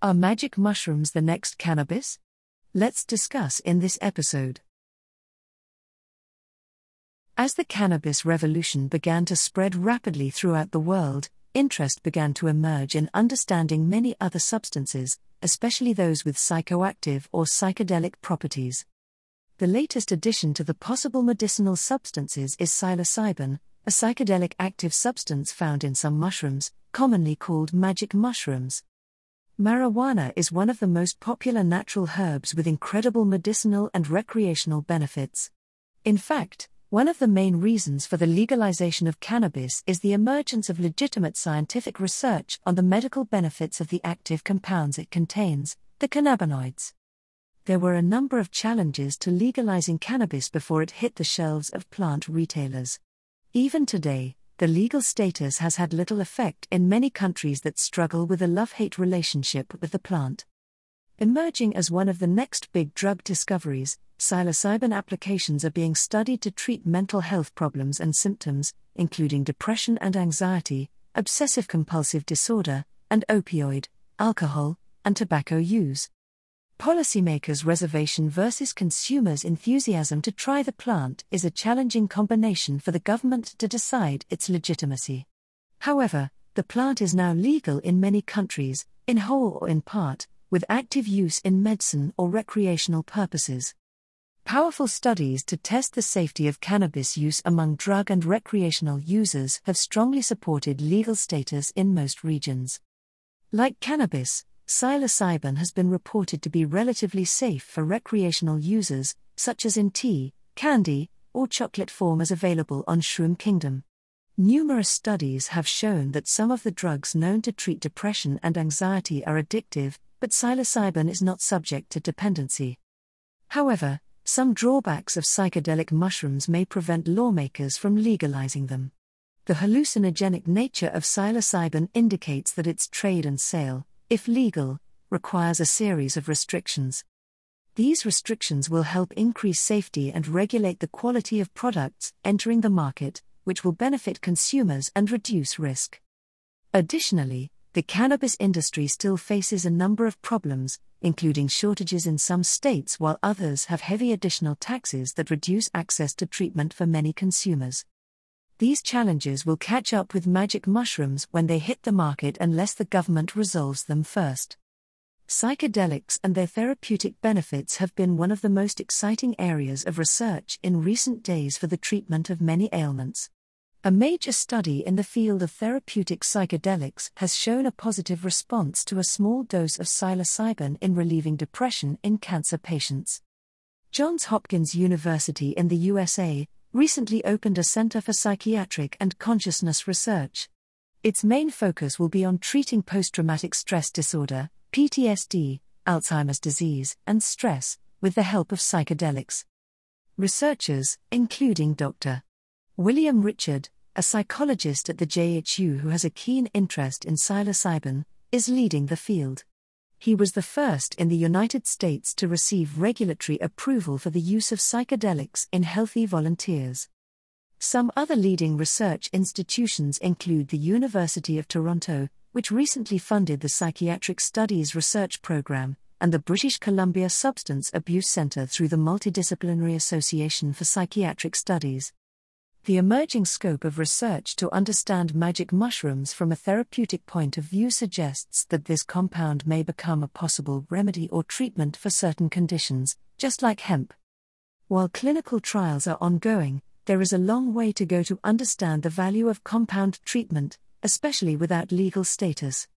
Are magic mushrooms the next cannabis? Let's discuss in this episode. As the cannabis revolution began to spread rapidly throughout the world, interest began to emerge in understanding many other substances, especially those with psychoactive or psychedelic properties. The latest addition to the possible medicinal substances is psilocybin, a psychedelic active substance found in some mushrooms, commonly called magic mushrooms. Marijuana is one of the most popular natural herbs with incredible medicinal and recreational benefits. In fact, one of the main reasons for the legalization of cannabis is the emergence of legitimate scientific research on the medical benefits of the active compounds it contains, the cannabinoids. There were a number of challenges to legalizing cannabis before it hit the shelves of plant retailers. Even today, the legal status has had little effect in many countries that struggle with a love hate relationship with the plant. Emerging as one of the next big drug discoveries, psilocybin applications are being studied to treat mental health problems and symptoms, including depression and anxiety, obsessive compulsive disorder, and opioid, alcohol, and tobacco use policymakers' reservation versus consumers' enthusiasm to try the plant is a challenging combination for the government to decide its legitimacy. However, the plant is now legal in many countries, in whole or in part, with active use in medicine or recreational purposes. Powerful studies to test the safety of cannabis use among drug and recreational users have strongly supported legal status in most regions. Like cannabis, Psilocybin has been reported to be relatively safe for recreational users, such as in tea, candy, or chocolate form as available on Shroom Kingdom. Numerous studies have shown that some of the drugs known to treat depression and anxiety are addictive, but psilocybin is not subject to dependency. However, some drawbacks of psychedelic mushrooms may prevent lawmakers from legalizing them. The hallucinogenic nature of psilocybin indicates that its trade and sale, if legal, requires a series of restrictions. These restrictions will help increase safety and regulate the quality of products entering the market, which will benefit consumers and reduce risk. Additionally, the cannabis industry still faces a number of problems, including shortages in some states while others have heavy additional taxes that reduce access to treatment for many consumers. These challenges will catch up with magic mushrooms when they hit the market unless the government resolves them first. Psychedelics and their therapeutic benefits have been one of the most exciting areas of research in recent days for the treatment of many ailments. A major study in the field of therapeutic psychedelics has shown a positive response to a small dose of psilocybin in relieving depression in cancer patients. Johns Hopkins University in the USA recently opened a Center for Psychiatric and Consciousness Research. Its main focus will be on treating post traumatic stress disorder, PTSD, Alzheimer's disease, and stress, with the help of psychedelics. Researchers, including Dr. William Richard, a psychologist at the JHU who has a keen interest in psilocybin, is leading the field. He was the first in the United States to receive regulatory approval for the use of psychedelics in healthy volunteers. Some other leading research institutions include the University of Toronto, which recently funded the Psychiatric Studies Research Program, and the British Columbia Substance Abuse Centre through the Multidisciplinary Association for Psychiatric Studies. The emerging scope of research to understand magic mushrooms from a therapeutic point of view suggests that this compound may become a possible remedy or treatment for certain conditions, just like hemp. While clinical trials are ongoing, there is a long way to go to understand the value of compound treatment, especially without legal status.